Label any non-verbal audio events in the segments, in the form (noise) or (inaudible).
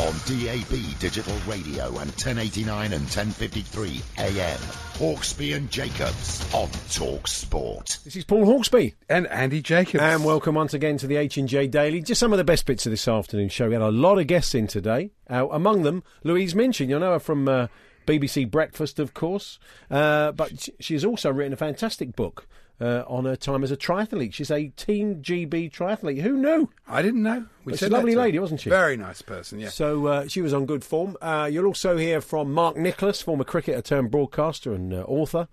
On DAB digital radio and 1089 and 1053 AM. Hawksbee and Jacobs on Talk Sport. This is Paul Hawksbee. And Andy Jacobs. And welcome once again to the H&J Daily. Just some of the best bits of this afternoon show. We had a lot of guests in today. Uh, among them, Louise Minchin. You'll know her from uh, BBC Breakfast, of course. Uh, but she's also written a fantastic book uh, on her time as a triathlete. She's a Team GB triathlete. Who knew? I didn't know. We she's a lovely that to her. lady, wasn't she? Very nice person, yeah. So uh, she was on good form. Uh, you'll also hear from Mark Nicholas, former cricketer turned broadcaster and uh, author.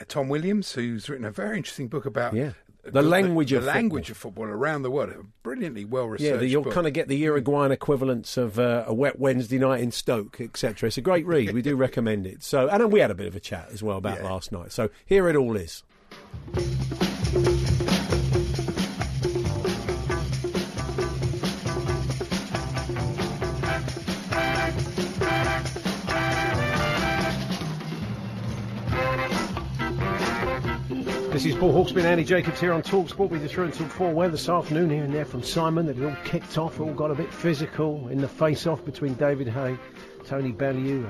Uh, Tom Williams, who's written a very interesting book about Yeah. The language the, of language football. of football around the world. Brilliantly well researched Yeah, the, you'll book. kind of get the Uruguayan equivalents of uh, a wet Wednesday night in Stoke, etc. It's a great read. We do recommend it. So, and we had a bit of a chat as well about Yeah. last night. So here it all is. This is Paul Hawksbee and Andy Jacobs here on Talksport. We just through until four. Where this afternoon here and there from Simon that it all kicked off, all got a bit physical in the face-off between David Haye, Tony Bellew.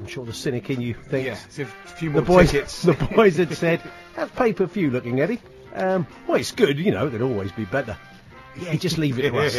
I'm sure the cynic in you thinks Yeah, a few the more boys, tickets. the boys had said, (laughs) "How's pay-per-view looking, Eddie?" Um, well, it's good. You know, it'd always be better. Yeah, (laughs) just leave it to us.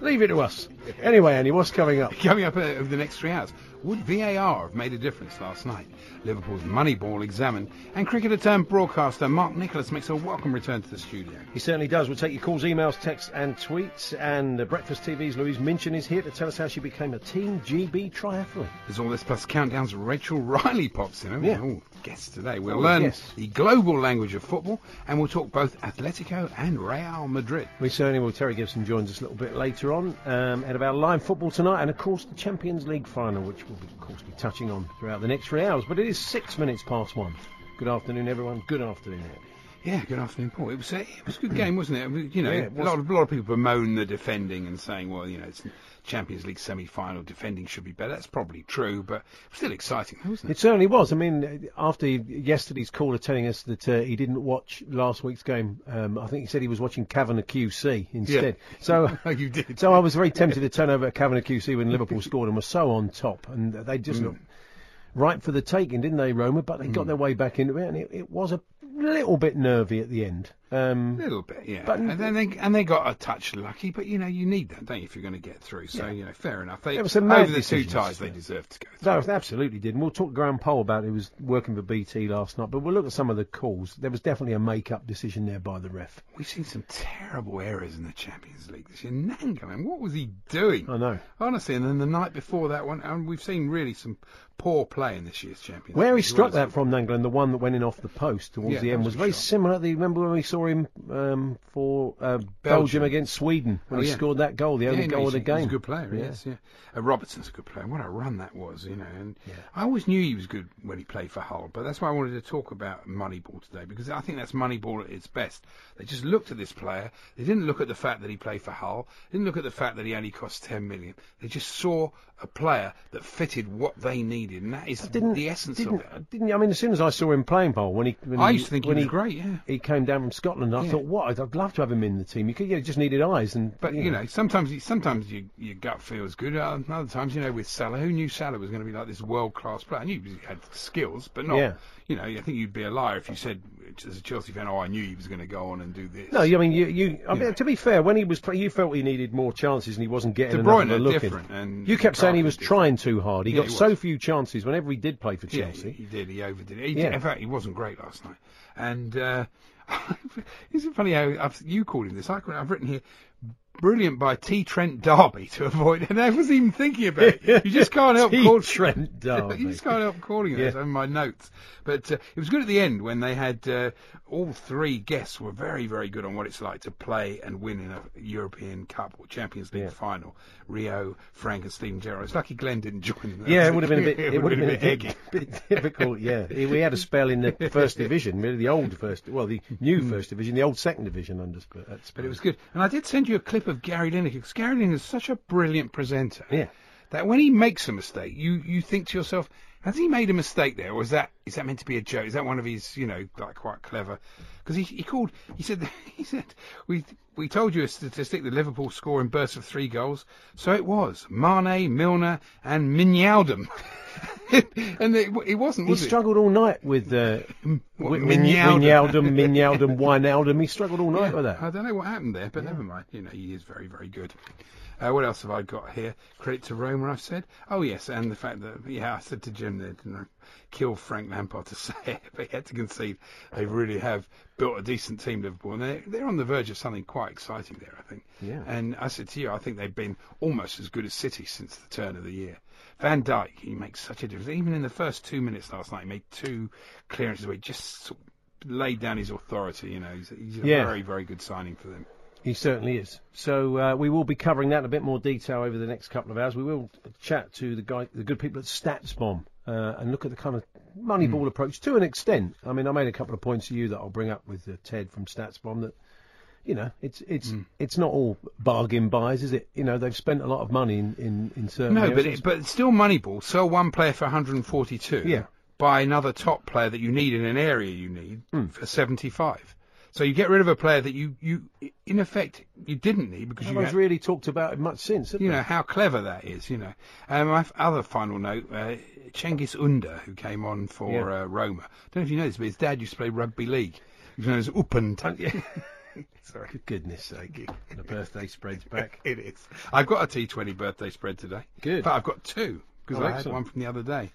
leave it to us. Anyway, Andy, what's coming up? Coming up uh, over the next three hours, would VAR have made a difference last night? Liverpool's Moneyball examined, and cricketer turned broadcaster Mark Nicholas makes a welcome return to the studio. He certainly does. We'll take your calls, emails, texts, and tweets. And uh, Breakfast TV's Louise Minchin is here to tell us how she became a Team GB triathlete. There's all this plus countdowns. Rachel Riley pops in. Yeah. Oh, guest today. We'll Oh, learn yes. the global language of football, and we'll talk both Atletico and Real Madrid. We certainly will. Terry Gibson joins us a little bit later on um, at about live football tonight, and of course the Champions League final, which we'll of course be touching on throughout the next three hours. But it is six minutes past one. Good afternoon, everyone. Good afternoon. Yeah, good afternoon, Paul. It was a, it was a good game, wasn't it? It You know, Yeah, it a lot of a lot of people bemoan the defending and saying, well, you know, it's Champions League semi-final, defending should be better. That's probably true, but still exciting, wasn't it? It certainly was. I mean, after yesterday's caller telling us that uh, he didn't watch last week's game, um, I think he said he was watching Kavanagh QC instead. Yeah. So (laughs) you did. So I was very tempted to turn over at Kavanagh QC when Liverpool scored and were so on top, and they just looked right for the taking, didn't they, Roma? But they got their way back into it, and it, it was a little bit nervy at the end. Um, A little bit, yeah. But- and then they and they got a touch lucky, but you know you need that, don't you, if you're going to get through? So you know, fair enough. They It was over the two ties, they yeah. deserve to go. Through. They absolutely did. And we'll talk to Graham Poll about it. He was working for BT last night. But we'll look at some of the calls. There was definitely a make-up decision there by the ref. We've seen some terrible errors in the Champions League this year. Nainggolan, what was he doing? I know. Honestly, and then the night before that one, and we've seen really some poor play in this year's Champions League. Where he League. as struck that from, Nainggolan, the one that went in off the post towards Yeah, the was very shot. similar. To the, remember when we saw him um, for uh, Belgium. against Sweden when Oh, he yeah. scored that goal, the only Yeah, goal of the game. He's a good player, Yeah. yes, yeah. Uh, Robertson's a good player. What a run that was, you know. And I always knew he was good when he played for Hull, but that's why I wanted to talk about Moneyball today because I think that's Moneyball at its best. They just looked at this player. They didn't look at the fact that he played for Hull. They didn't look at the fact that he only cost 10 million. They just saw a player that fitted what they needed, and that is the essence of it. Didn't? I mean, as soon as I saw him playing ball, when he when I he, used to think he when was great, yeah. he came down from Scotland, I Yeah. thought, what? I'd, I'd love to have him in the team. You could, yeah, he just needed eyes, and But you know, sometimes you- sometimes your, your gut feels good. Uh, other times, you know, with Salah, who knew Salah was going to be like this world class player? I knew he had skills, but not. Yeah. You know, I think you'd be a liar if you said as a Chelsea fan, "Oh, I knew he was going to go on and do this." No, I mean, you, you. I mean, Yeah. to be fair, when he was, play- you felt he needed more chances, and he wasn't getting De enough Bruyne of a are look in. different, and You kept saying he was different. trying too hard. He Yeah, got he so few chances whenever he did play for Yeah, Chelsea. he, he did. He overdid it. He Yeah. did, in fact, he wasn't great last night. And uh, (laughs) isn't it funny how I've, you called him this? I, I've written here. Brilliant by T. Trent D'Arby to avoid, and I wasn't even thinking about it. (laughs) You just can't help calling call Trent D'Arby. (laughs) you just can't help calling it Yeah. in my notes. But uh, it was good at the end when they had uh, all three guests were very, very good on what it's like to play and win in a European Cup or Champions League Yeah. final. Rio, Frank, and Steven Gerrard. It's lucky Glenn didn't join them. Yeah, it would have been a bit. (laughs) it It would have been a bit, bit difficult. Yeah, we had a spell in the first division, really the old first, well, the new first division, the old second division under. But it was good. And I did send you a clip of Gary Lineker, because Gary Lineker is such a brilliant presenter. Yeah. That when he makes a mistake, you, you think to yourself, has he made a mistake there, or is that is that meant to be a joke? Is that one of his, you know, like quite clever? Because he, he called, he said, (laughs) he said, we we told you a statistic that Liverpool score in bursts of three goals, so it was Mane, Milner, and Mignaldum, (laughs) and it, it wasn't. He Was it? struggled all night with uh, What, Mignaldum? (laughs) Wijnaldum. He struggled all night with that. I don't know what happened there, but never mind. You know, he is very, very good. Uh, what else have I got here? Credit to Roma, I've said. Oh, yes, and the fact that, yeah, I said to Jim that, you know, kill Frank Lampard to (laughs) say it, but he had to concede. They really have built a decent team, Liverpool, and they're, they're on the verge of something quite exciting there, I think. Yeah. And I said to you, I think they've been almost as good as City since the turn of the year. Van Dijk, he makes such a difference. Even in the first two minutes last night, he made two clearances where he just sort of laid down his authority. You know, he's, he's a Yeah. very, very good signing for them. He certainly is. So uh, we will be covering that in a bit more detail over the next couple of hours. We will chat to the guy, the good people at StatsBomb, uh, and look at the kind of Moneyball approach to an extent. I mean, I made a couple of points to you that I'll bring up with uh, Ted from StatsBomb. That you know, it's it's it's not all bargain buys, is it? You know, they've spent a lot of money in in, in certain No, but it, but it's still Moneyball. Sell one player for 142. Yeah. Buy another top player that you need in an area you need Hmm. for 75. So you get rid of a player that you, you in effect, you didn't need because no you one's had, really talked about it much since. you they? know how clever that is. You know. Um, my other final note: uh, Cengiz Under, who came on for Yeah. uh, Roma. I don't know if you know this, but his dad used to play rugby league. He was known as Uppend. (laughs) Sorry. For goodness sake, the birthday spread's back. (laughs) It is. I've got a T20 birthday spread today. Good. But I've got two because Oh, I had one from the other day.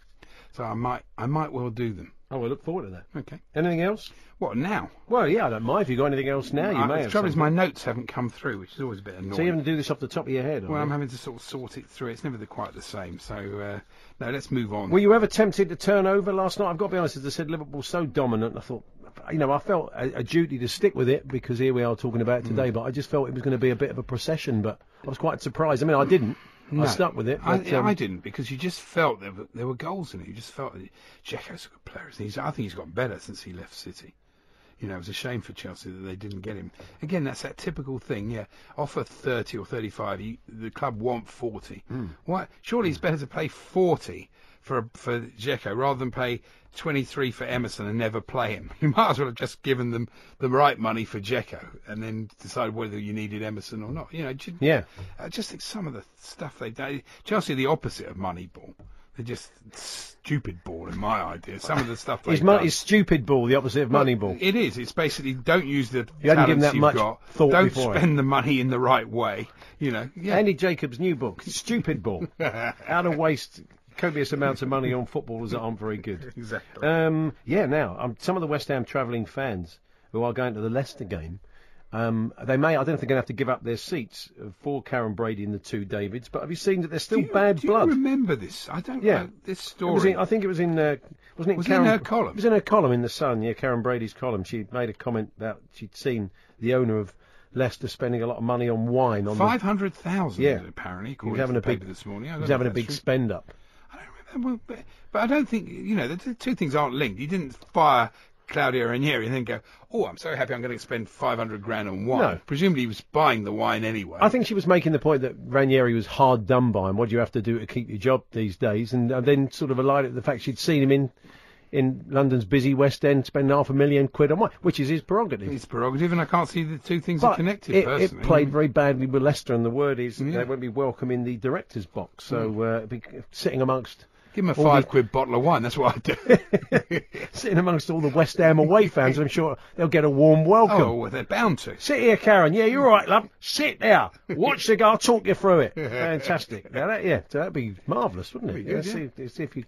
So I might, I might well do them. Oh, I look forward to that. Okay. Anything else? What now? Well, yeah, I don't mind if you've got anything else now. You Uh, may the have. trouble is something. my notes haven't come through, which is always a bit annoying. So you haven't do this off the top of your head. are well, I'm you? having to sort of sort it through. It's never the, quite the same. So uh, no, let's move on. Were you ever tempted to turn over last night? I've got to be honest, as I said, Liverpool's so dominant. I thought, you know, I felt a, a duty to stick with it because here we are talking about it Mm. today. But I just felt it was going to be a bit of a procession. But I was quite surprised. I mean, I didn't. I stuck with it. I, um, I didn't because you just felt there were, there were goals in it. You just felt that Dzeko's a good player. He's, I think he's got better since he left City. You know, it was a shame for Chelsea that they didn't get him. Again, that's that typical thing. Yeah, offer 30 or 35. You, the club want 40. Hmm. Why? Surely it's better to pay 40 for for Dzeko rather than pay 23 for Emerson and never play him. (laughs) You might as well have just given them the right money for Dzeko and then decide whether you needed Emerson or not. You know, ju- yeah. I just think some of the stuff they do. Chelsea are the opposite of Moneyball. They're just stupid ball, in my idea. Some of the stuff they Is, mo- is stupid ball the opposite of money ball? It is. It's basically don't use the You hadn't given talents that you've much got. thought don't before it. spend the money in the right way. You know. Yeah. Andy Jacobs' new book, Stupid Ball. (laughs) How to waste copious amounts of money on footballers that aren't very good. (laughs) exactly. Um, yeah, now um, some of the West Ham travelling fans who are going to the Leicester game Um, they may, I don't think they're going to have to give up their seats for Karren Brady and the two Davids, but have you seen that there's still do you, bad do blood? Do you remember this? I don't Yeah. know this story. in, I think it was in, uh, wasn't it? Was it in Karren, her column? It was in her column in the Sun. Yeah, Karren Brady's column. She made a comment about she'd seen the owner of Leicester spending a lot of money on wine. On the, Five hundred thousand, Yeah. apparently, he was having a paper big, this morning. I he was having a big true. spend up. But, but I don't think you know the two things aren't linked. You didn't fire Claudio Ranieri and then go, "Oh, I'm so happy I'm going to spend 500 grand on wine." No. Presumably he was buying the wine anyway. I think she was making the point that Ranieri was hard done by, and what do you have to do to keep your job these days? And uh, then sort of allied it to the fact she'd seen him in in London's busy West End spend half a million quid on wine, which is his prerogative. it's prerogative, and I can't see the two things are connected. it, it played very badly with Leicester, and the word is Yeah. they won't be welcome in the director's box. So uh, it'd be sitting amongst Give him a all five the- quid bottle of wine. That's what I do. (laughs) sitting amongst all the West Ham away fans, I'm sure they'll get a warm welcome. oh, well, they're bound to. Sit here, Karren. Yeah, you're right, love. Sit there. (laughs) Watch the guy. I'll talk you through it. (laughs) Fantastic. Now that, yeah, so that'd be marvellous, wouldn't it? Be good, yeah, yeah. See, see if you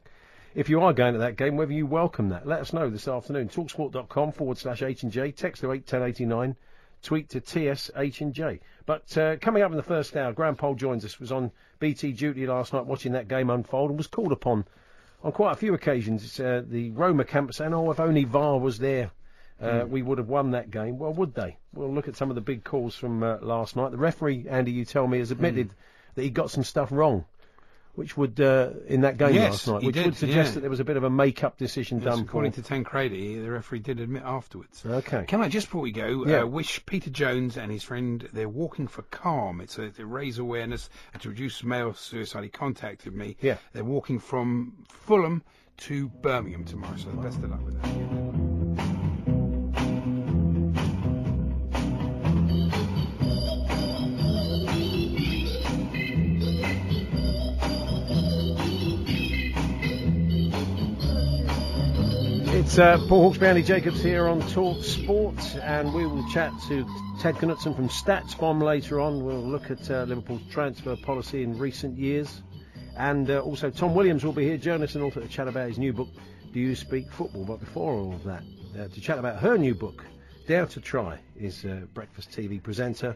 if you are going to that game, whether you welcome that. Let us know this afternoon. Talksport.com forward slash H and J. Text to eight ten eighty nine. Tweet to TS H and J. But uh, coming up in the first hour, Graham Poll joins us. Was on BT duty last night watching that game unfold and was called upon on quite a few occasions. It's, uh, the Roma camp saying, "Oh, if only VAR was there." Uh, Hmm. We would have won that game. Well, would they? We'll look at some of the big calls from uh, last night. The referee, Andy, you tell me, has admitted Hmm. that he got some stuff wrong, which would uh, in that game Yes, last night, which did, would suggest yeah. that there was a bit of a make-up decision Yes, done. according to Tancredi, the referee did admit afterwards. Okay. Can I just before we go Yeah. uh, wish Peter Jones and his friend they're walking for CALM. It's a, to raise awareness and to reduce male suicide. He contacted me. Yeah. They're walking from Fulham to Birmingham tomorrow. So best of luck with that. It's uh, Paul Hawksbee, Andy Jacobs here on Talk Sport, and we will chat to Ted Knutson from StatsBomb later on. We'll look at uh, Liverpool's transfer policy in recent years, and uh, also Tom Williams will be here, journalist and author, to chat about his new book, Do You Speak Football? But before all of that, uh, to chat about her new book, Dare to Try, is uh, Breakfast TV presenter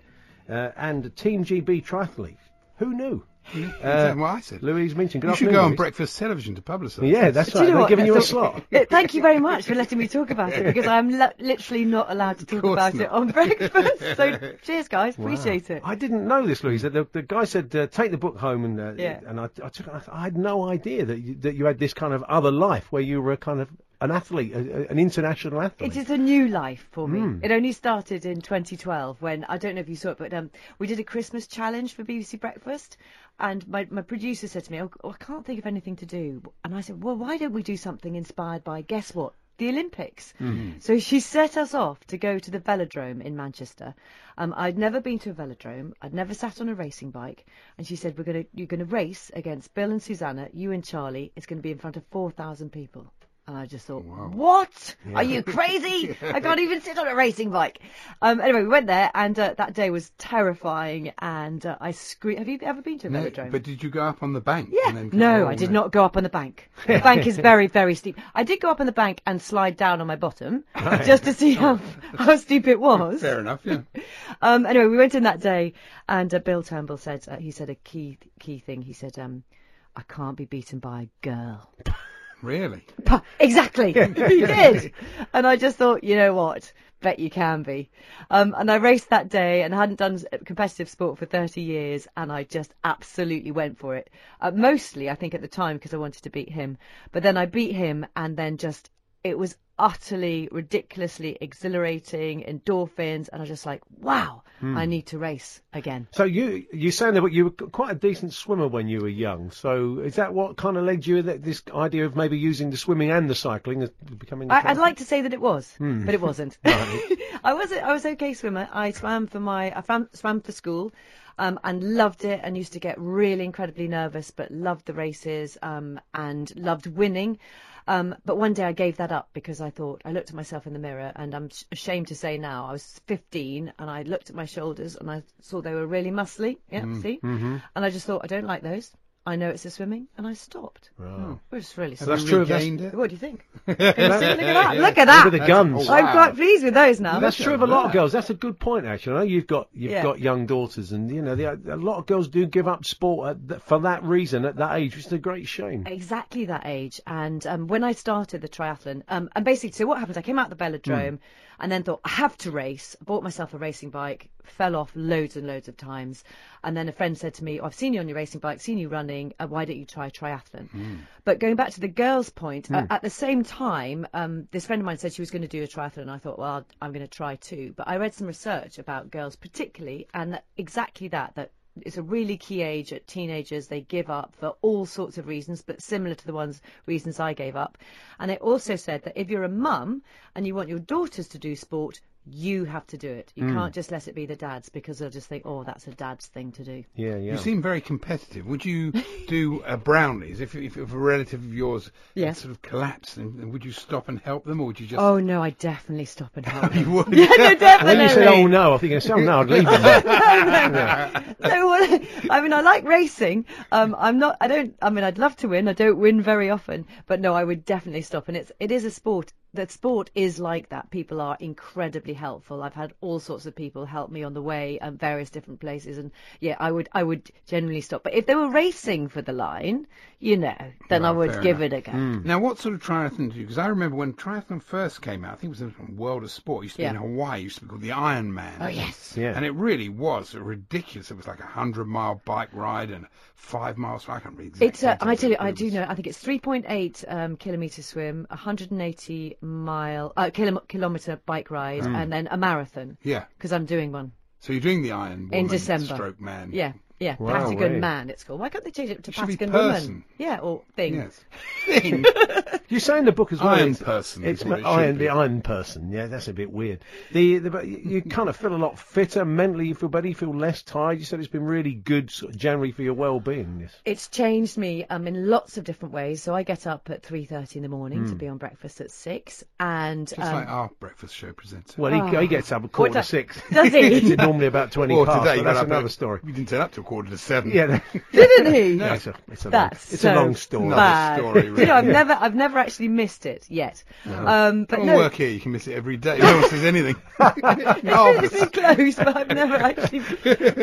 uh, and Team GB triathlete. Who knew? That's what I said. Louise Minchin. Good you should afternoon, go on Louise. breakfast television to publicise. Yeah, that's Do right. you know They're what? giving you a slot. Uh, Thank you very much for letting me talk about it because I'm li- literally not allowed to talk about not. it on breakfast. So (laughs) cheers, guys. Appreciate it. I didn't know this, Louise. The, the guy said uh, take the book home, and uh, Yeah. and I, I took. I, I had no idea that you, that you had this kind of other life where you were a kind of an athlete, a, an international athlete. It is a new life for me. Hmm. It only started in 2012 when I don't know if you saw it, but um, we did a Christmas challenge for BBC Breakfast, and my, my producer said to me, oh, "I can't think of anything to do," and I said, "Well, why don't we do something inspired by guess what?" The Olympics. So she set us off to go to the velodrome in Manchester. Um, I'd never been to a velodrome. I'd never sat on a racing bike. And she said, "We're gonna, you're gonna race against Bill and Susanna, you and Charlie. It's gonna be in front of 4,000 people." And I just thought, what? Are you (laughs) crazy? I can't even sit on a racing bike. Um, anyway, we went there, and uh, that day was terrifying. And uh, I screamed. Have you ever been to a No, velodrome? but did you go up on the bank? Yeah. and then No, oh, I did no. not go up on the bank. The (laughs) bank is very, very steep. I did go up on the bank and slide down on my bottom just to see how, how steep it was. Fair enough. Yeah. (laughs) Um, anyway, we went in that day, and uh, Bill Turnbull said uh, he said a key key thing. He said, um, "I can't be beaten by a girl." Really. Exactly. (laughs) (laughs) he did. And I just thought, you know what? Bet you can be. Um, and I raced that day and hadn't done competitive sport for 30 years and I just absolutely went for it. Uh, mostly, I think, at the time because I wanted to beat him. But then I beat him and then just, it was utterly, ridiculously exhilarating, endorphins. And I was just like, wow, I need to race again. so you you saying that you were quite a decent swimmer when you were young. So is that what kind of led you that this idea of maybe using the swimming and the cycling as becoming? I, would like to say that it was, but it wasn't. (laughs) (laughs) I was I was okay swimmer. I swam for my I swam, swam for school, um, and loved it. And used to get really incredibly nervous, but loved the races, um, and loved winning. Um, but one day I gave that up because I thought I looked at myself in the mirror, and I'm sh- ashamed to say now I was 15, and I looked at my shoulders and I saw they were really muscly. Yeah, see, and I just thought I don't like those. I know it's a swimming, and I stopped. Wow. It was really So that's true. That's, Regained it. What do you think? Can you see? Look at that! Look at that! Look at the guns. Oh, I'm quite pleased with those now. That's true of a lot of girls. That's a good point, actually. I know you've got you've Yeah. got young daughters, and you know the, a lot of girls do give up sport at th- for that reason at that age, which is a great shame. exactly that age. And um, when I started the triathlon, um, and basically, so what happened? I came out the velodrome, and then thought I have to race. Bought myself a racing bike, fell off loads and loads of times, and then a friend said to me, oh, "I've seen you on your racing bike, seen you running. Uh, why don't you try triathlon?" But going back to the girls' point, uh, at the same time, um, this friend of mine said she was going to do a triathlon, and I thought, well, I'm going to try too. But I read some research about girls, particularly, and that, exactly that that it's a really key age at teenagers. They give up for all sorts of reasons, but similar to the ones reasons I gave up. And it also said that if you're a mum and you want your daughters to do sport, you have to do it. You can't just let it be the dads because they'll just think, oh, that's a dad's thing to do. Yeah, yeah. You seem very competitive. Would you (laughs) do uh, Brownlees if, if, if a relative of yours had Yeah. sort of collapsed? And, and would you stop and help them, or would you just? Oh no, I definitely stop and help. (laughs) you would. (laughs) yeah, no, definitely. when you said, "Oh no," I think, "Oh no, I'd leave them." no, well, I mean, I like racing. Um, I'm not. I don't. I mean, I'd love to win. I don't win very often, but no, I would definitely stop. And it's it is a sport. That sport is like that. People are incredibly helpful. I've had all sorts of people help me on the way, um, various different places, and yeah, I would I would generally stop. But if they were racing for the line, you know, then I would give enough. it a go. Now, what sort of triathlon do you? Because I remember when triathlon first came out, I think it was in World of Sport. It used to Yeah. be in Hawaii. It used to be called the Iron Man. Oh yes. Yeah. And it really was ridiculous. It was like a hundred mile bike ride and five miles. I can't read exactly. It's uh, I tell you, I do know. I think it's 3.8 um, kilometre swim, 180 mile uh, kilo- kilometre bike ride, and then a marathon. Yeah. Because I'm doing one. So you're doing the Iron In December. Stroke Man. Yeah, yeah. Wow, Patagon way. man, it's called. Why can't they change it to be Patagon woman? Yeah, or thing. Yes. (laughs) Thing. (laughs) You say in the book as well. Iron it's- person It's is it iron, the iron person. Yeah, that's a bit weird. The, the you you kind of feel a lot fitter mentally. You feel better. You feel less tired. You said it's been really good sort of January for your well-being. This. It's changed me um, in lots of different ways. So I get up at 3:30 in the morning Hmm. to be on breakfast at six, and Just um, like our breakfast show presenter. Well, he, he gets up at quarter to six. does he? It's (laughs) normally about (laughs) twenty Well, past. today but you that's got up another at- story. We didn't turn up till quarter to seven. Yeah, didn't he? (laughs) no, it's a, it's a long, That's it's so a long story. Another bad. story, you know, I've never, I've never actually missed it yet. Um, but Come no, work here. You can miss it every day. No one says anything. (laughs) Marvellous. it's close, but I've never actually.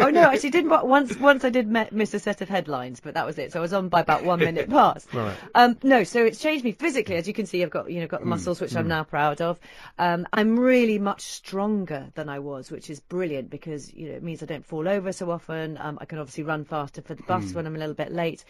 Oh no, actually did once. Once I did miss a set of headlines, but that was it. So I was on by about one minute (laughs) past. Right. Um, no, so it's changed me physically, as you can see. I've got you know got the muscles, which I'm now proud of. Um, I'm really much stronger than I was, which is brilliant because you know it means I don't fall over so often. Um, I can obviously run faster for the bus when I'm a little bit late.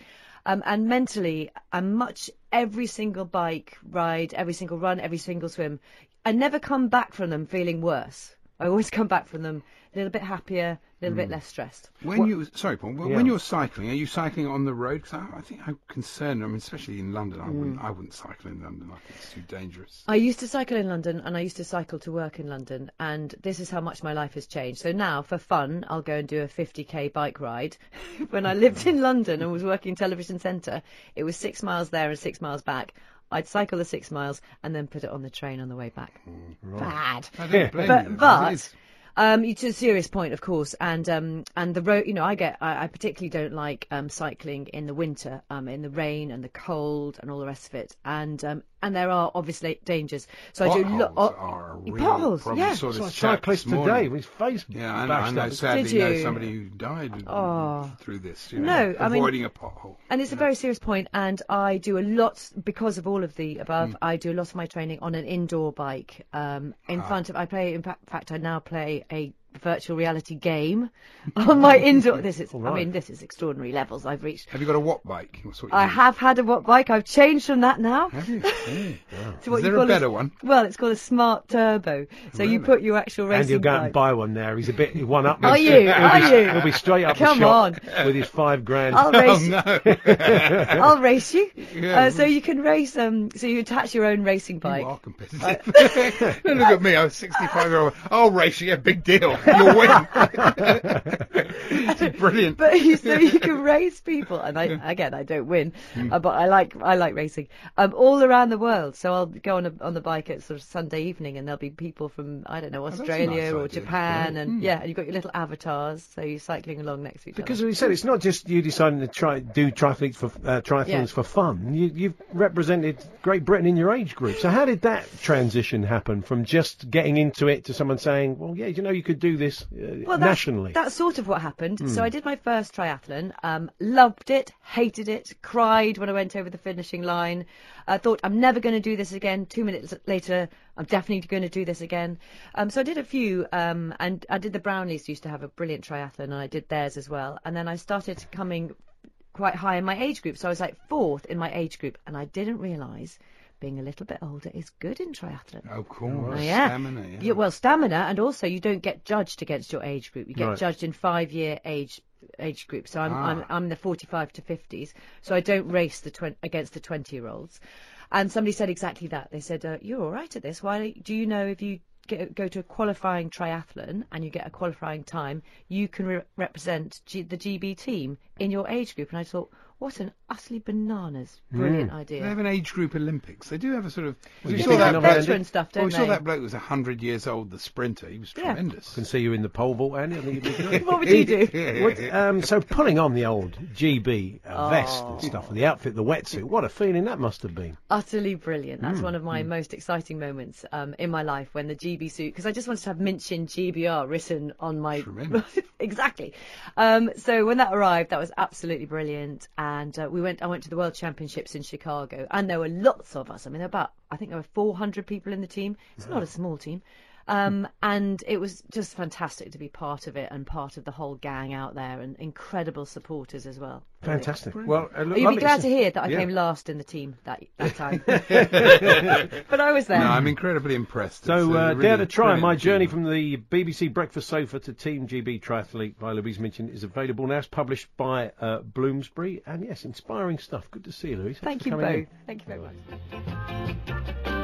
Um, and mentally, I'm much every single bike ride, every single run, every single swim. I never come back from them feeling worse. I always come back from them a little bit happier, a little bit less stressed. When you sorry, Paul. When, Yeah. when you're cycling, are you cycling on the road? Because I, I think I'm concerned. I mean, especially in London, I Mm. wouldn't. I wouldn't cycle in London. I think it's too dangerous. I used to cycle in London and I used to cycle to work in London and this is how much my life has changed. So now for fun I'll go and do a 50k bike ride. (laughs) when I lived in London and was working television centre, it was 6 miles there and 6 miles back. I'd cycle the 6 miles and then put it on the train on the way back. Bad. I don't blame But you. because but it's- um, it's a serious point, of course, and um, and the road. You know, I get. I, I particularly don't like um, cycling in the winter, um, in the rain and the cold and all the rest of it. And um, and there are obviously dangers. So I do. potholes Lo- oh, are a real potholes, problem. yeah. Saw It's this like chap cyclist this morning. today with his face Yeah, I know. I know. Sadly, Did know somebody who died Oh. through this. You know, No, I mean- avoiding a pothole. And it's a very serious point, and I do a lot because of all of the above. I do a lot of my training on an indoor bike. Um, in front of, I play. In fact, fact, I now play a virtual reality game (laughs) on my indoor. (laughs) This is, I mean, this is extraordinary levels I've reached. Have you got a watt bike? That's what I do. have had a watt bike. I've changed from that now. Have you? (laughs) Yeah. to what Is you there call a better one? Well, it's called a smart turbo. So you put your actual racing And you'll go out and buy one there. He's a bit one up. Are you? He'll Are be, you? He'll be straight up Come the shop on. with his five grand. I'll Oh race. no! I'll race you. Yeah. Uh, so you can race. Um. So you attach your own racing bike. You are competitive. Look at me, I'm 65 year old. I'll race you, yeah, big deal. You'll win. (laughs) Brilliant. But you, so you (laughs) can race people, and I again I don't win, Hmm. uh, but I like I like racing um, all around the world. So I'll go on a, on the bike at sort of Sunday evening, and there'll be people from I don't know Oh, Australia nice or idea. Japan, and yeah, and you've got your little avatars, so you're cycling along next to each Because as other. we said, it's not just you deciding to try do triathletes for uh, triathlons Yeah. for fun. You, you've represented Great Britain in your age group. So how did that transition happen from just getting into it to someone saying, "Well, yeah, you know, you could do this uh, Well, that's, nationally"? That's sort of what happened. Hmm. So I did my first triathlon, um, loved it, hated it, cried when I went over the finishing line. I thought I'm never going to do this again. Two minutes later, I'm definitely going to do this again. Um, so I did a few, um, and I did the Brownlees used to have a brilliant triathlon, and I did theirs as well. And then I started coming quite high in my age group, so I was like fourth in my age group, and I didn't realise being a little bit older is good in triathlon. Oh, cool. Oh, yeah. Stamina, yeah. Yeah, well, stamina, and also you don't get judged against your age group. You get Right. judged in five-year age age group. So I'm Ah. I'm I'm the 45 to 50s. So I don't race the twen- against the 20-year-olds. And somebody said exactly that. They said, uh, "You're all right at this. Why do you know if you get, go to a qualifying triathlon and you get a qualifying time, you can re- represent G- the GB team in your age group?" And I thought, what an utterly bananas, brilliant idea. They have an age group Olympics. They do have a sort of. we you saw think that of bloke- Andy? veteran stuff, well, don't we saw they? that bloke who was hundred years old, the sprinter. He was Yeah. tremendous. can see you in the pole vault, Andy. I think you'd be (laughs) good. what would you do? (laughs) What, um, so pulling on the old GB uh, vest Oh. and stuff, and the outfit, the wetsuit, what a feeling that must have been. utterly brilliant. Hmm, That's one of my most exciting moments um, in my life when the GB suit, because I just wanted to have Minchin GBR written on my. Tremendous. (laughs) exactly. Um, so when that arrived, that was absolutely brilliant. And uh, we went. I went to the World Championships in Chicago, and there were lots of us. I mean, about I think there were 400 people in the team. It's not a small team. Um, and it was just fantastic to be part of it and part of the whole gang out there and incredible supporters as well. Brilliant. Fantastic. Well, uh, look, You'd be glad to to hear that I Yeah. came last in the team that that time. (laughs) (laughs) but I was there. No, I'm incredibly impressed. So, uh, really Dare to Try, my journey achievement. from the BBC Breakfast Sofa to Team GB Triathlete by Louise Minchin is available now. It's published by uh, Bloomsbury. And yes, inspiring stuff. Good to see you, Louise. Thank you for both. in. Thank you very much.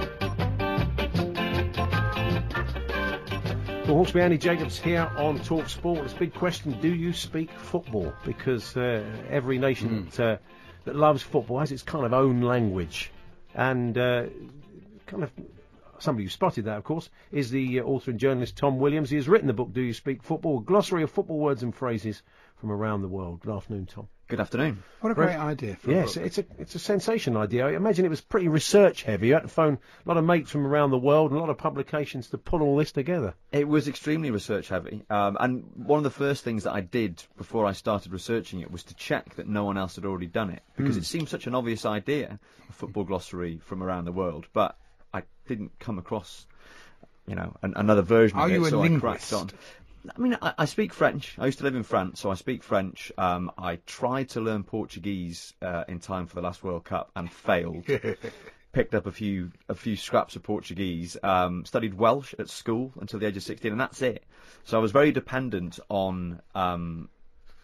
Well, Hawksbee Andy Jacobs here on Talk Sport. It's a big question: Do you speak football? Because uh, every nation that, uh, that loves football has its kind of own language, and uh, kind of somebody who spotted that, of course, is the uh, author and journalist Tom Williams. He has written the book "Do You Speak Football?" A glossary of football words and phrases from around the world. Good afternoon, Tom. Good afternoon. What a great idea for Yes, a book. it's a it's a sensational idea. I imagine it was pretty research heavy. You had to phone a lot of mates from around the world and a lot of publications to pull all this together. It was extremely research heavy, um, and one of the first things that I did before I started researching it was to check that no one else had already done it because it seemed such an obvious idea, a football glossary from around the world, but I didn't come across, you know, an, another version Are of it. you a so I linguist? cracked on. I mean, I, I speak French. I used to live in France, so I speak French. Um, I tried to learn Portuguese uh, in time for the last World Cup and failed. (laughs) picked up a few a few scraps of Portuguese, um, studied Welsh at school until the age of 16, and that's it. So I was very dependent on um,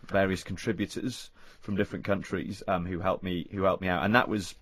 various contributors from different countries um, who helped me who helped me out, and that was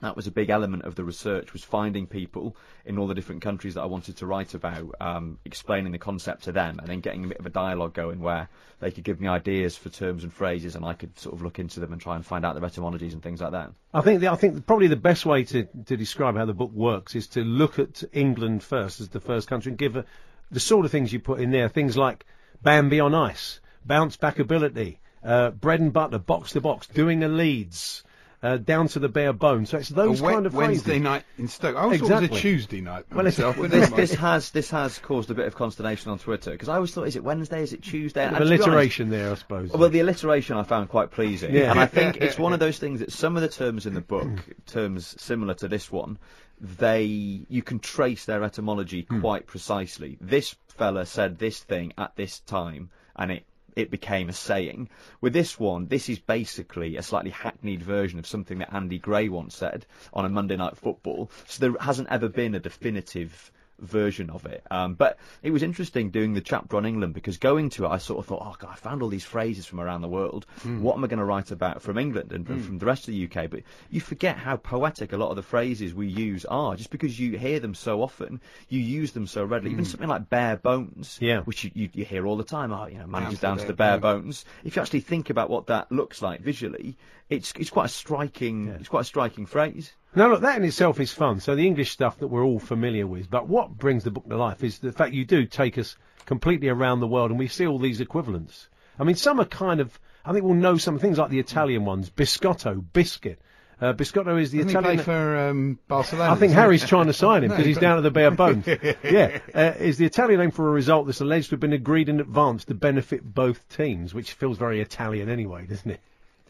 that was a big element of the research was finding people in all the different countries that I wanted to write about, um, explaining the concept to them, and then getting a bit of a dialogue going where they could give me ideas for terms and phrases, and I could sort of look into them and try and find out their etymologies and things like that. I think the, I think probably the best way to, to describe how the book works is to look at England first as the first country and give a, the sort of things you put in there, things like Bambi on ice, bounce back ability, uh, bread and butter, box to box, doing the leads, uh, down to the bare bone. So it's A those wet kind of Wednesday phrases. night in Stoke. I always thought it was Exactly. a Tuesday night. Well, myself, but (laughs) this, this has this has caused a bit of consternation on Twitter because I always thought, is it Wednesday? Is it Tuesday? And Bit of honest- alliteration there, I suppose. Well, the alliteration I found quite pleasing, Yeah. and I think it's one of (laughs) those things that some of the terms in the book, (clears throat) terms similar to this one, they you can trace their etymology quite precisely. This fella said this thing at this time, and it it became a saying. With this one, this is basically a slightly hackneyed version of something that Andy Gray once said on a Monday Night Football. So there hasn't ever been a definitive version of it. Um, but it was interesting doing the chapter on England because going to it, I sort of thought, oh God, I found all these phrases from around the world. Hmm. What am I going to write about from England and hmm. from the rest of the UK? But you forget how poetic a lot of the phrases we use are. Just because you hear them so often, you use them so readily. Even hmm. something like bare bones, Yeah. which you, you, you hear all the time. Oh, you know, manager's Down to the bare bone. bones. If you actually think about what that looks like visually, it's it's quite a striking it's quite a striking phrase. Now, look, that in itself is fun. So the English stuff that we're all familiar with, but what brings the book to life is the fact you do take us completely around the world, and we see all these equivalents. I mean, some are kind of. I think we'll know some things like the Italian ones, biscotto, biscuit. Uh, biscotto is the Doesn't he Italian. play for um, Barcelona? I think? Harry's trying to sign him (laughs) because he's down at the bare bones. (laughs) yeah, uh, is the Italian name for a result that's alleged to have been agreed in advance to benefit both teams, which feels very Italian anyway, doesn't it?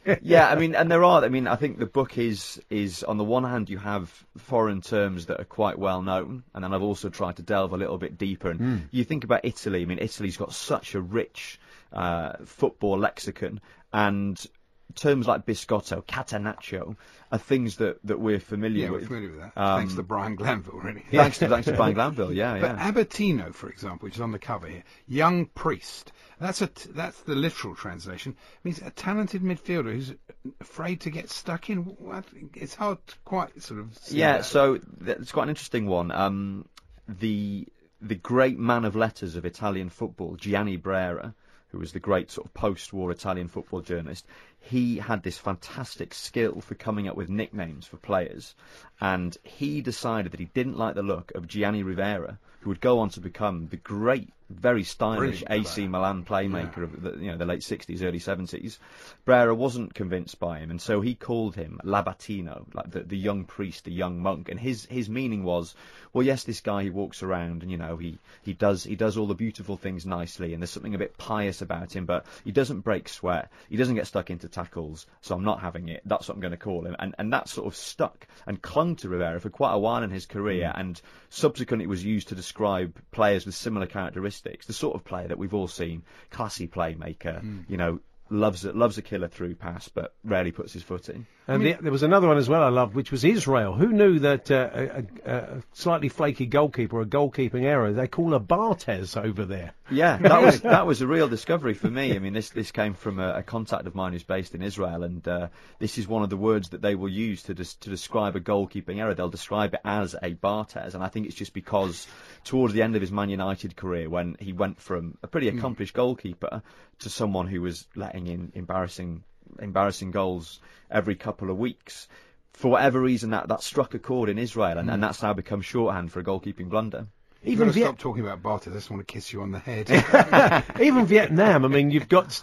(laughs) yeah, I mean, and there are. I mean, I think the book is is on the one hand you have foreign terms that are quite well known, and then I've also tried to delve a little bit deeper. And you think about Italy. I mean, Italy's got such a rich uh, football lexicon, and terms like biscotto, catenaccio are things that, that we're familiar Yeah, we're familiar with that. Um, Thanks to Brian Glanville, really. (laughs) Thanks to thanks to Brian (laughs) Glanville, yeah, But yeah. Abatino, for example, which is on the cover here, young priest. That's a t- that's the literal translation. It means a talented midfielder who's afraid to get stuck in. It's hard to quite sort of. Yeah, that. so it's quite an interesting one. Um, the the great man of letters of Italian football, Gianni Brera, who was the great sort of post-war Italian football journalist, he had this fantastic skill for coming up with nicknames for players, and he decided that he didn't like the look of Gianni Rivera, who would go on to become the great, very stylish Brilliant AC. Milan playmaker of the, you know the late 60s, early 70s. Brera wasn't convinced by him, and so he called him Labatino, like the, the young priest, the young monk. And his his meaning was, well, yes, this guy he walks around, and you know he he does he does all the beautiful things nicely, and there's something a bit pious about him, but he doesn't break sweat, he doesn't get stuck into tackles, so I'm not having it. That's what I'm going to call him, and and that sort of stuck and clung to Rivera for quite a while in his career, hmm. and subsequently was used to describe players with similar characteristics, the sort of player that we've all seen, classy playmaker, hmm. you know. Loves loves a killer through pass, but rarely puts his foot in. And the, there was another one as well I loved, which was Israel. Who knew that uh, a, a, a slightly flaky goalkeeper, a goalkeeping error, they call a Barthez over there? Yeah, that was (laughs) that was a real discovery for me. I mean, this this came from a, a contact of mine who's based in Israel, and uh, this is one of the words that they will use to des- to describe a goalkeeping error. They'll describe it as a Barthez, and I think it's just because towards the end of his Man United career, when he went from a pretty accomplished goalkeeper to someone who was letting in embarrassing embarrassing goals every couple of weeks. For whatever reason, that, that struck a chord in Israel, and, and hmm. that's now become shorthand for a goalkeeping blunder. Even got to Viet- stop talking about Barthez. I just want to kiss you on the head. (laughs) (laughs) even Vietnam. I mean, you've got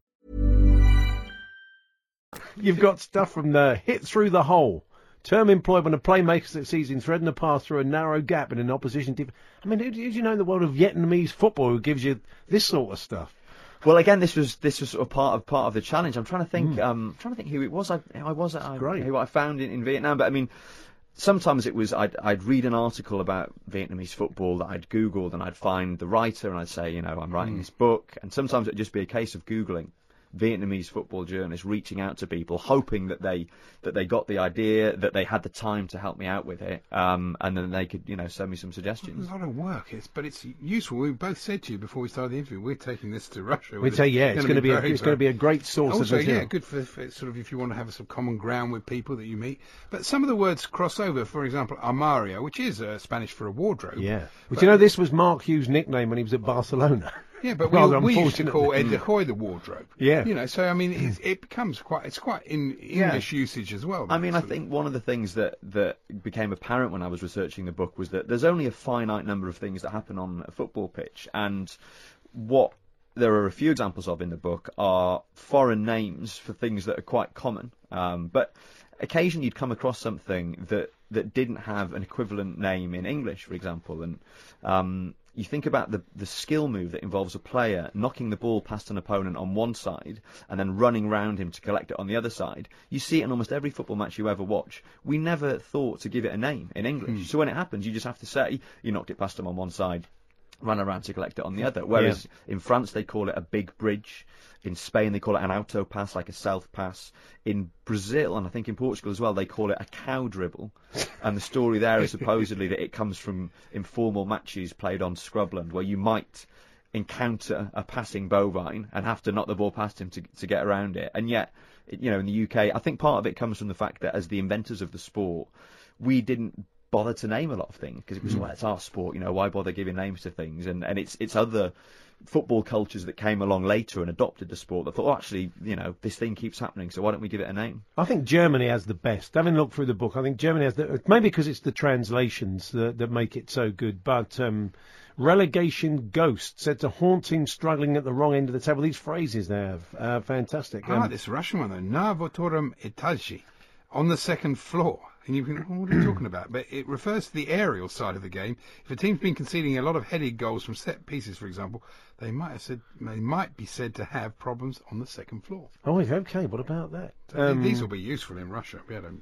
You've got stuff from the hit through the hole. Term employed when a playmaker succeeds in threading a pass through a narrow gap in an opposition team. I mean, who, do you know in the world of Vietnamese football who gives you this sort of stuff? Well, again, this was this was sort of part of part of the challenge. I'm trying to think. Um, trying to think who it was. I I was I, great. who I found in, in Vietnam. But I mean, sometimes it was I'd, I'd read an article about Vietnamese football that I'd Googled and I'd find the writer and I'd say, you know, I'm writing this book. And sometimes it'd just be a case of Googling Vietnamese football journalists reaching out to people, hoping that they that they got the idea, that they had the time to help me out with it, um, and then they could, you know, send me some It's suggestions. a lot of work, it's, but it's useful. We both said to you before we started the interview, we're taking this to Russia. We'd say, yeah, it's going to be a, it's going to be a great source Also, of material. yeah, good for, for sort of if you want to have some common ground with people that you meet. But some of the words cross over. For example, armario, which is uh, Spanish for a wardrobe. Yeah. But you know, this was Mark Hughes' nickname when he was at Barcelona. (laughs) Yeah, but we, Rather we used to call Ed de Goey the wardrobe. Yeah. You know, so I mean, it, it becomes quite, it's quite in English usage as well. I mean, I think one of the things that, that became apparent when I was researching the book was that there's only a finite number of things that happen on a football pitch, and what there are a few examples of in the book are foreign names for things that are quite common. Um, but occasionally you'd come across something that, that didn't have an equivalent name in English, for example, and um, you think about the, the skill move that involves a player knocking the ball past an opponent on one side and then running round him to collect it on the other side. You see it in almost every football match you ever watch. We never thought to give it a name in English. Hmm. So when it happens, you just have to say, you knocked it past him on one side, ran around to collect it on the other. Whereas in France, they call it a big bridge. In Spain, they call it an auto pass, like a south pass. In Brazil, and I think in Portugal as well, they call it a cow dribble. And the story there is supposedly that it comes from informal matches played on scrubland, where you might encounter a passing bovine and have to knock the ball past him to, to get around it. And yet, you know, in the UK, I think part of it comes from the fact that as the inventors of the sport, we didn't bother to name a lot of things because it was, well, it's our sport, you know, why bother giving names to things? And, and it's, it's other football cultures that came along later and adopted the sport that thought, oh, actually, you know, this thing keeps happening, so why don't we give it a name? I think Germany has the best. Having looked through the book, I think Germany has the maybe because it's the translations that, that make it so good. But um, relegation ghost said to haunting, struggling at the wrong end of the table. These phrases they have, uh, fantastic. I Um, this Russian one though. Na votorum etaji, on the second floor. And you can, what are you (clears throat) talking about? But it refers to the aerial side of the game. If a team's been conceding a lot of headed goals from set pieces, for example, they might have said they might be said to have problems on the second floor. oh, okay. What about that? So Um, these will be useful in Russia. We had a,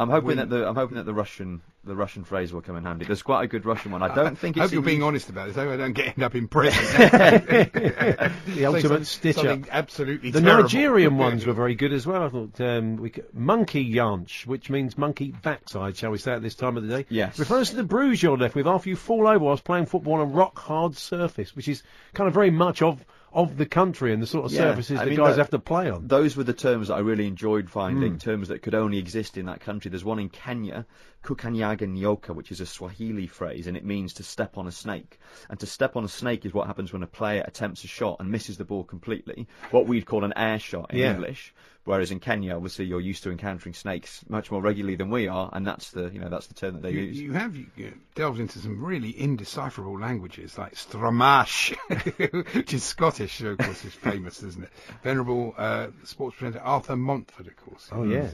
I'm hoping Win- that the I'm hoping that the Russian the Russian phrase will come in handy. There's quite a good Russian one. I don't think I it's hope you're in being honest about it, so I don't get end up in prison. (laughs) the ultimate something- stitch up. something absolutely The terrible. Nigerian ones were very good as well. I thought um, we could, monkey yanch, which means monkey backside, shall we say, at this time of the day. Yes. Refers to the bruise you're left with after you fall over whilst playing football on a rock hard surface, which is kind of very much of of the country and the sort of Yeah, surfaces I the mean, guys that- have to play on. Those were the terms that I really enjoyed finding, Hmm. terms that could only exist in that country. There's one in Kenya, kukanyaga nyoka, which is a Swahili phrase, and it means to step on a snake. And to step on a snake is what happens when a player attempts a shot and misses the ball completely, what we'd call an air shot in Yeah. English. Whereas in Kenya, obviously, you're used to encountering snakes much more regularly than we are, and that's the you know that's the term that they You, use. you have you, uh, delved into some really indecipherable languages like Stramash, (laughs) which is Scottish, of course, is famous, isn't it? Venerable uh, sports presenter Arthur Montford, of course. Oh, yeah.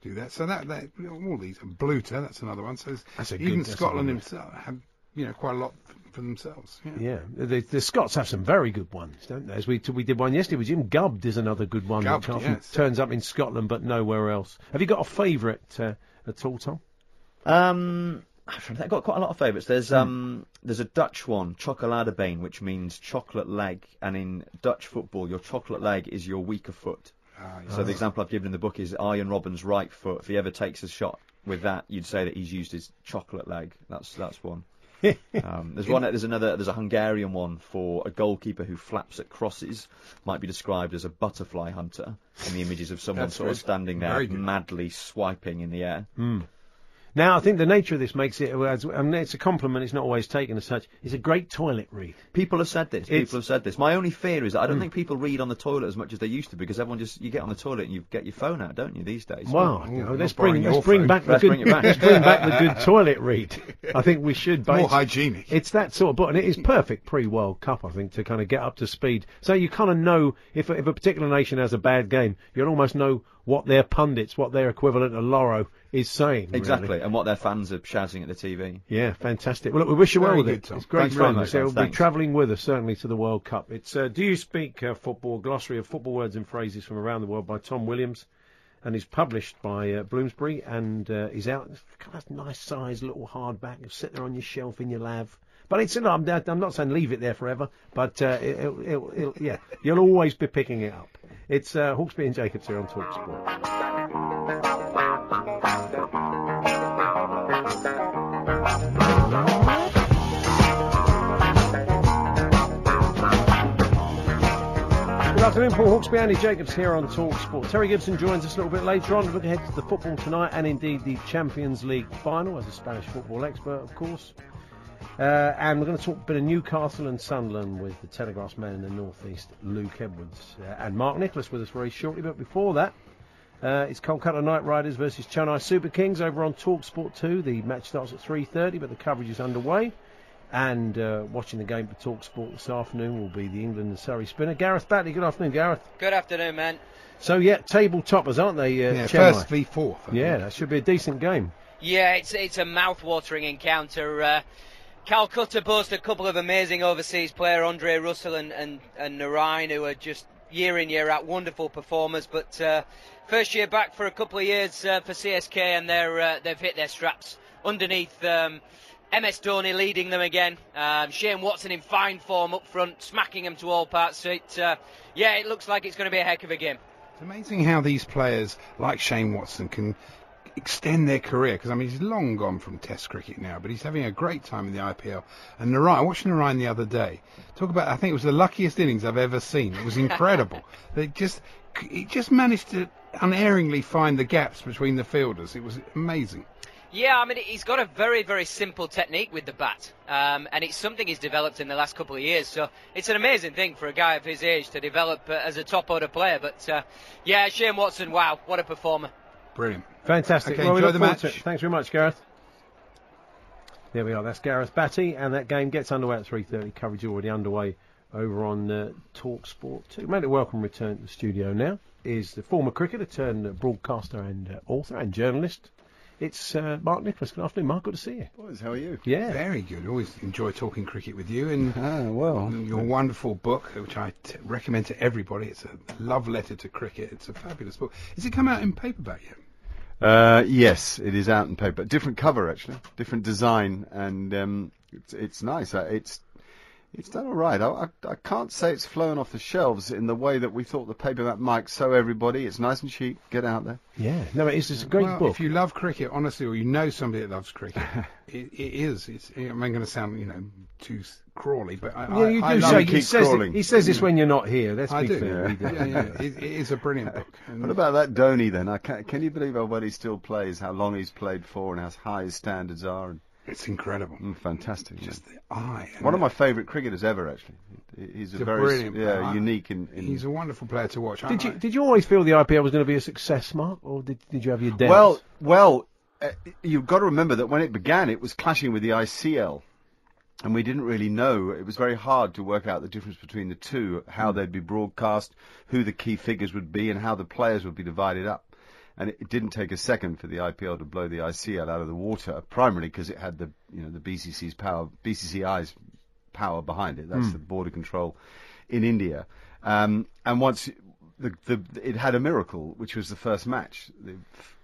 Do that. So that, that all these Bluter, that's another one. So That's a even good- Scotland himself have you know quite a lot for themselves. Yeah. Yeah, the, the Scots have some very good ones, don't they? As we we did one yesterday with Jim Gubbed is another good one. Gubbed, which often yes. turns up in Scotland but nowhere else. Have you got a favourite uh, at all, Tom? Um, I'm trying to think. I've got quite a lot of favourites. There's Hmm. um, there's a Dutch one, Chocoladebeen, which means chocolate leg, and in Dutch football, your chocolate leg is your weaker foot. Ah, So the example I've given in the book is Arjen Robben's right foot. If he ever takes a shot with that, you'd say that he's used his chocolate leg. That's that's one. (laughs) um, there's one. There's another. There's a Hungarian one for a goalkeeper who flaps at crosses. Might be described as a butterfly hunter. And the images of someone That's sort of standing there very good. madly swiping in the air. Now, I think the nature of this makes it, I mean, it's a compliment, it's not always taken as such. It's a great toilet read. People have said this. It's-. People have said this. My only fear is that I don't hmm. think people read on the toilet as much as they used to because everyone just you get on the toilet and you get your phone out, don't you? These days. Wow, Ooh, you know, let's bring let's bring back the Let's good bring back. let's bring back the good (laughs) toilet read. I think we should. But More it's- hygienic. It's that sort of book, and it is perfect pre-World Cup, I think, to kind of get up to speed. So you kind of know if if a particular nation has a bad game, you'll almost know what their pundits, what their equivalent of Lawro is saying. really. Exactly, and what their fans are shouting at the TV. Yeah, fantastic. Well, look, we wish you well with it. Tom. It's great Thanks very fun. much, So Tom. we'll be travelling with us certainly to the World Cup. It's uh, Do You Speak uh, Football? Glossary of football words and phrases from around the world by Tom Williams. and is published by uh, Bloomsbury and uh, is out. Kind of nice size little hardback. You'll sit there on your shelf in your lav. But it's I'm, I'm not saying leave it there forever, but uh, it, it'll, it'll, it'll, yeah, you'll always be picking it up. It's uh, Hawksbee and Jacobs here on Talksport. Good afternoon, Paul Hawksbee, Andy Jacobs here on Talksport. Terry Gibson joins us a little bit later on. Looking ahead to head to the football tonight and indeed the Champions League final as a Spanish football expert, of course. Uh, and we're going to talk a bit of Newcastle and Sunderland with the Telegraph's man in the northeast, Luke Edwards, uh, and Mark Nicholas with us very shortly. But before that, uh, it's Kolkata Knight Riders versus Chennai Super Kings over on Talksport 2. The match starts at 3:30, but the coverage is underway. And uh, watching the game for Talksport this afternoon will be the England and Surrey spinner Gareth Batty. Good afternoon, Gareth. Good afternoon, man. So yeah, table toppers, aren't they? Uh, Yeah, Chennai? first v fourth. I Yeah, think. that should be a decent game. Yeah, it's it's a mouth-watering encounter. Uh, Calcutta boast a couple of amazing overseas players, Andre Russell and and, and Narine, who are just year in year out wonderful performers. But uh, first year back for a couple of years uh, for CSK, and they're uh, they've hit their straps underneath. Um, MS Dhoni leading them again. Um, Shane Watson in fine form up front, smacking them to all parts. So it, uh, yeah, it looks like it's going to be a heck of a game. It's amazing how these players, like Shane Watson, can extend their career. Because I mean, he's long gone from Test cricket now, but he's having a great time in the IPL. And Narine, I watched Narine the other day. Talk about, I think it was the luckiest innings I've ever seen. It was incredible. (laughs) they just, he just managed to unerringly find the gaps between the fielders. It was amazing. Yeah, I mean, he's got a very, very simple technique with the bat, um, and it's something he's developed in the last couple of years. So it's an amazing thing for a guy of his age to develop uh, as a top order player. But uh, yeah, Shane Watson, wow, what a performer! Brilliant. Fantastic. Okay, well, we enjoy look the match. Thanks very much, Gareth. There we are. That's Gareth Batty, and that game gets underway at 3:30. Coverage already underway over on uh, Talk Sport 2. Made a welcome return to the studio now is the former cricketer turned uh, broadcaster and uh, author and journalist. It's uh, Mark Nicholas. Good afternoon, Mark. Good to see you. Boys, how are you? Yeah. Very good. Always enjoy talking cricket with you. And Ah, well. your wonderful book, which I t- recommend to everybody. It's a love letter to cricket. It's a fabulous book. Has it come out in paperback yet? Uh, yes, it is out in paper. Different cover, actually. Different design, and um, it's, it's nice. Uh, It's it's done all right. I, I, I can't say it's flown off the shelves in the way that we thought the paperback might. So everybody, it's nice and cheap. Get out there. Yeah. No, it's, it's a great well, book. If you love cricket, honestly, or you know somebody that loves cricket, (laughs) it, it is. It's, I'm going to sound, you know, too crawly, but I, yeah, you I, I do love say it. he keep says, scrolling. he says this mm. when you're not here. Let's I be do. fair. he Yeah, yeah. It, it is a brilliant book. And What about that Dhoni then? I can, can you believe how well he still plays? How long he's played for, and how high his standards are? And, it's incredible. mm, fantastic. Just the eye. and One of my favourite cricketers ever, actually. He's a a very brilliant yeah player. Unique in, in He's a wonderful player to watch. Did I- you did you always feel the IPL was going to be a success, Mark, or did, did you have your doubts? Well, well, uh, you've got to remember that when it began, it was clashing with the ICL, and we didn't really know. It was very hard to work out the difference between the two, how they'd be broadcast, who the key figures would be, and how the players would be divided up. And it, it didn't take a second for the IPL to blow the ICL out of the water, primarily because it had the you know the BCC's power, BCCI's power behind it. That's the border control in India. Um, and once the, the it had a miracle, which was the first match. The,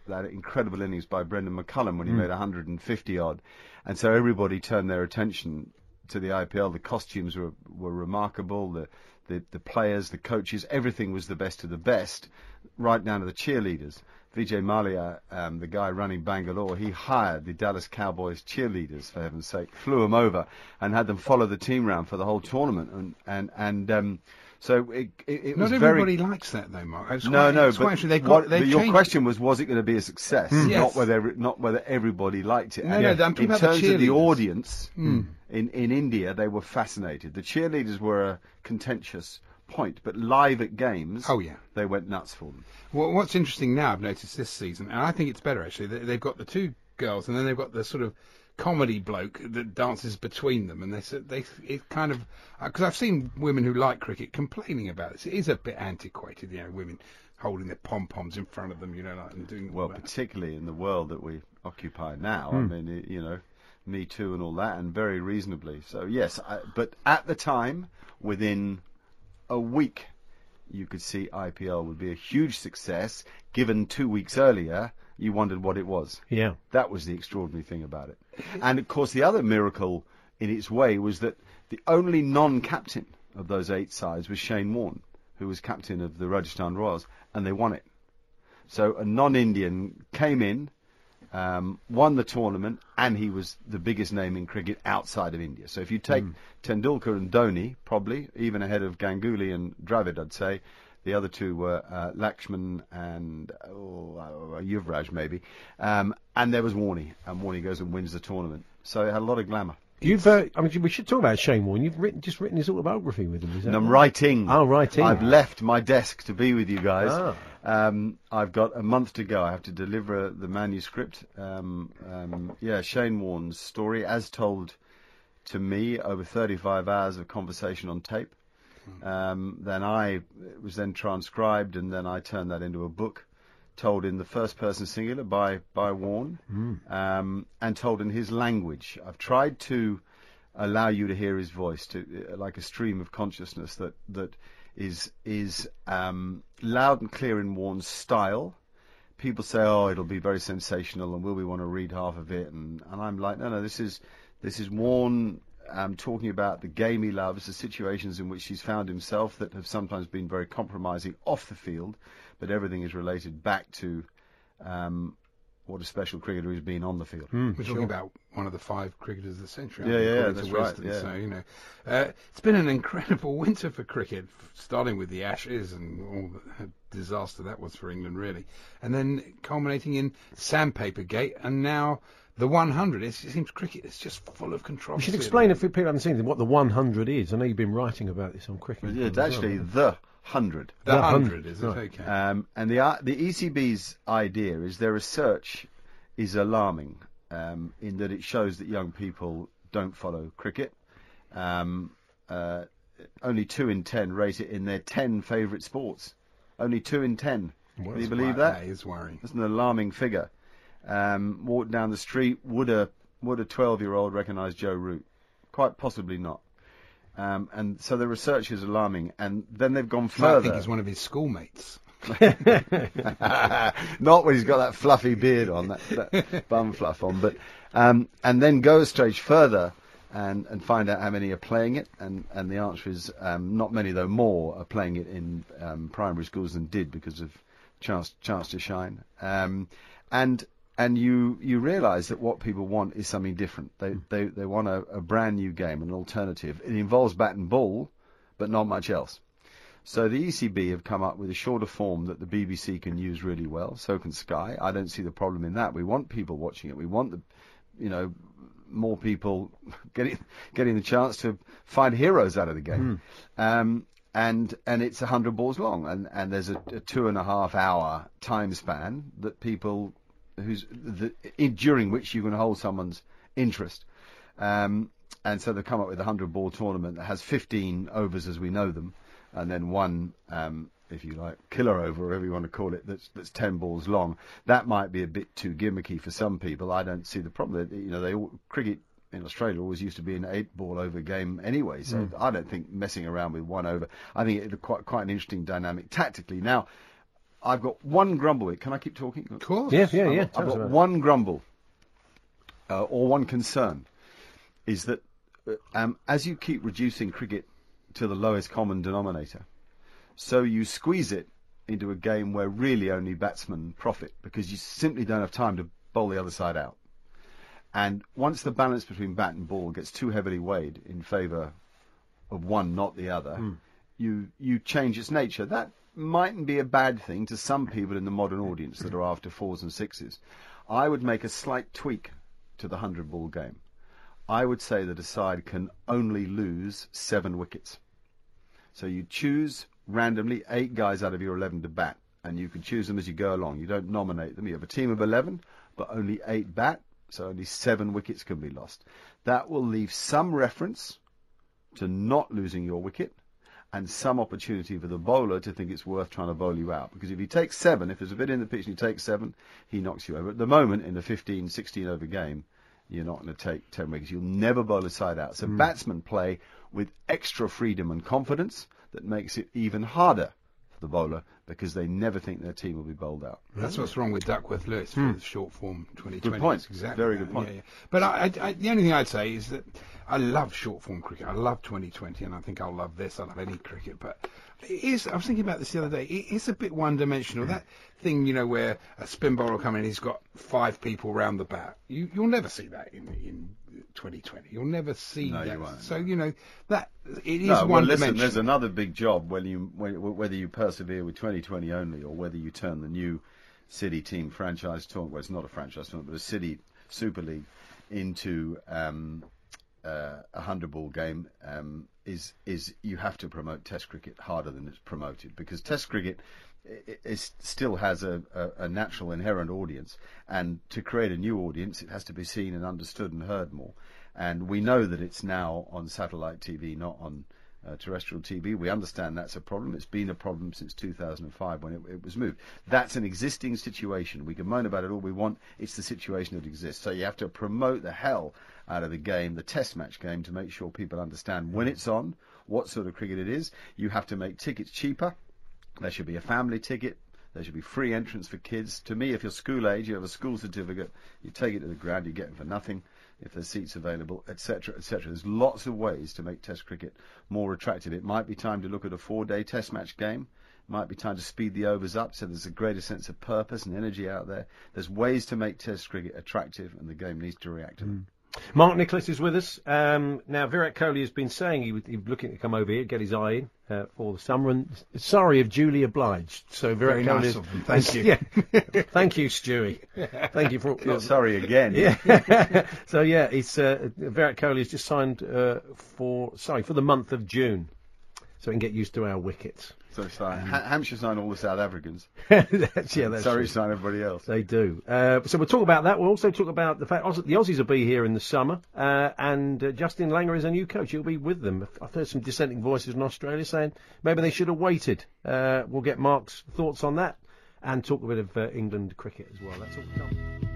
that incredible innings by Brendon McCullum when he made 150 odd, and so everybody turned their attention to the IPL. The costumes were were remarkable. The the, the players, the coaches, everything was the best of the best, right down to the cheerleaders. Vijay Mallya, um, the guy running Bangalore, he hired the Dallas Cowboys cheerleaders, for heaven's sake, flew them over and had them follow the team round for the whole tournament. And and and um, so it it, it Not was everybody very. likes that though, Mark. It's No, quite- no, but, actually what- got. They've but your question was, was it going to be a success? Yes. Not whether not whether everybody liked it. No, And no, I'm talking in about the terms of the audience in in India, they were fascinated. The cheerleaders were a contentious point, but live at games, Oh yeah. they went nuts for them. Well, what's interesting now, I've noticed this season, and I think it's better actually. They, they've got the two girls, and then they've got the sort of comedy bloke that dances between them, and they said they it kind of because I've seen women who like cricket complaining about this. It is a bit antiquated, you know, women holding their pom poms in front of them, you know, like and doing Well, particularly in the world that we occupy now. Hmm. I mean, it, you know, Me Too and all that, and very reasonably. So yes, I, but at the time, within a week, you could see IPL would be a huge success. Given two weeks earlier, you wondered what it was. Yeah. That was the extraordinary thing about it. And of course, the other miracle in its way was that the only non-captain of those eight sides was Shane Warne, who was captain of the Rajasthan Royals, and they won it. So a non-Indian came in, um, won the tournament, and he was the biggest name in cricket outside of India. So if you take Tendulkar and Dhoni, probably even ahead of Ganguly and Dravid, I'd say. The other two were uh, Laxman and oh, uh, Yuvraj, maybe. Um, and there was Warney, and Warney goes and wins the tournament. So it had a lot of glamour. You've, uh, I mean, we should talk about Shane Warne. You've written, just written his autobiography with him. Is that And I'm right? writing. Oh, writing. I've left my desk to be with you guys. Ah. Um, I've got a month to go. I have to deliver the manuscript. Um, um, yeah, Shane Warne's story, as told to me over 35 hours of conversation on tape. Um, then I it was then transcribed, and then I turned that into a book, told in the first person singular by by Warne, um, and told in his language. I've tried to allow you to hear his voice, to uh, like a stream of consciousness that that is is um, loud and clear in Warne's style. People say, "Oh, it'll be very sensational, and will we want to read half of it?" And and I'm like, "No, no, this is this is Warne um, talking about the game he loves, the situations in which he's found himself that have sometimes been very compromising off the field, but everything is related back to um, what a special cricketer he's been on the field. We're talking about one of the five cricketers of the century. Yeah, aren't yeah, that's to right, yeah. So you know, uh, it's been an incredible (laughs) winter for cricket, starting with the Ashes and all the disaster that was for England, really, and then culminating in Sandpaper Gate, and now the 100. It's, it seems cricket is just full of We controversy. should explain if people haven't seen it, what the 100 is. I know you've been writing about this on cricket. Yeah, it's as well, actually haven't the hundred. the the 100, 100, is it? right. Okay. Um, and the uh, the ECB's idea is their research is alarming um, in that it shows that young people don't follow cricket. Um, uh, only two in ten rate it in their ten favourite sports. Only two in ten. Can you believe that? That is worrying. That's an alarming figure. Um, walk down the street, would a would a twelve year old recognise Joe Root? Quite possibly not. Um, and so the research is alarming. And then they've gone further. I think he's one of his schoolmates. (laughs) Not when he's got that fluffy beard on, that, that bum fluff on, but um, and then go a stage further and, and find out how many are playing it, and, and the answer is um, not many, though more are playing it in um, primary schools than did because of chance chance to shine. Um, and and you you realise that what people want is something different. They they they want a, a brand new game, an alternative. It involves bat and ball, but not much else. So the ECB have come up with a shorter form that the BBC can use really well. So can Sky. I don't see the problem in that. We want people watching it. We want the, you know, more people (laughs) getting getting the chance to find heroes out of the game. Um, and and it's hundred balls long, and and there's a, a two and a half hour time span that people who's the, in, during which you can hold someone's interest. Um, and so they've come up with a hundred ball tournament that has 15 overs as we know them, and then one, um, if you like, killer over, or whatever you want to call it, that's that's 10 balls long. That might be a bit too gimmicky for some people. I don't see the problem. You know, they all, cricket in Australia always used to be an eight ball over game anyway, so I don't think messing around with one over. I think it's quite quite an interesting dynamic tactically. Now, I've got one grumble. Can I keep talking? Of course. Yeah, yeah, I've yeah. I've got one grumble, uh, or one concern, is that uh, um, as you keep reducing cricket to the lowest common denominator, so you squeeze it into a game where really only batsmen profit because you simply don't have time to bowl the other side out. And once the balance between bat and ball gets too heavily weighed in favour of one, not the other, you you change its nature. That mightn't be a bad thing to some people in the modern audience that are after fours and sixes. I would make a slight tweak to the hundred ball game. I would say that a side can only lose seven wickets. So you choose randomly eight guys out of your 11 to bat, and you can choose them as you go along. You don't nominate them. You have a team of 11, but only eight bat, so only seven wickets can be lost. That will leave some reference to not losing your wicket and some opportunity for the bowler to think it's worth trying to bowl you out. Because if he takes seven, if there's a bit in the pitch and he takes seven, he knocks you over. At the moment, in a 15, 16 over game, you're not going to take 10 wickets. You'll never bowl a side out. So hmm. batsmen play with extra freedom and confidence that makes it even harder the bowler because they never think their team will be bowled out. That's mm. what's wrong with Duckworth Lewis hmm. for the short form 2020. Good point. That's Exactly. Very good point. Yeah, yeah. But I, I, I, the only thing I'd say is that I love short form cricket. I love 2020, and I think I'll love this. I love any cricket, but it is. I was thinking about this the other day. It is a bit one dimensional. Hmm. That thing, you know, where a spin bowler will come in, he's got five people round the bat. You, you'll never see that in in 2020. You'll never see No, you that. won't. So you know that it is No, well, one listen, dimensional. there's another big job when you whether you persevere with 2020 only or whether you turn the new city team franchise tournament, well, it's not a franchise tournament, but a city Super League into um, uh, a hundred ball game um, is is you have to promote Test cricket harder than it's promoted because Test cricket i- i- still has a, a, a natural inherent audience, and to create a new audience, it has to be seen and understood and heard more. And we know that it's now on satellite TV, not on uh, terrestrial TV. We understand that's a problem. It's been a problem since 2005 when it, it was moved. That's an existing situation. We can moan about it all we want. It's the situation that exists. So you have to promote the hell out of the game, the test match game, to make sure people understand when it's on, what sort of cricket it is. You have to make tickets cheaper. There should be a family ticket. There should be free entrance for kids. To me, if you're school age, you have a school certificate, you take it to the ground, you get it for nothing if there's seats available, etc., etc. There's lots of ways to make Test cricket more attractive. It might be time to look at a four-day Test match game. It might be time to speed the overs up so there's a greater sense of purpose and energy out there. There's ways to make Test cricket attractive, and the game needs to react to them. Mark Nicholas is with us. Um, now, Virat Kohli has been saying he was, he was looking to come over here, get his eye in uh, for the summer, and Surrey if duly obliged. So Virat Very Kohli nice is- of him. Thank (laughs) you. Yeah. Thank you, Stewie. Thank you for. (laughs) Not sorry again. Yeah. (laughs) so yeah, it's uh, Virat Kohli has just signed uh, for Surrey for the month of June, so we can get used to our wickets. So it's like sign all the South Africans. that's, (laughs) yeah, that's Surrey true. sign everybody else. They do. Uh, so we'll talk about that. We'll also talk about the fact Auss- the Aussies will be here in the summer, uh, and uh, Justin Langer is a new coach. He'll be with them. I've heard some dissenting voices in Australia saying maybe they should have waited. Uh, we'll get Mark's thoughts on that, and talk a bit of uh, England cricket as well. That's all.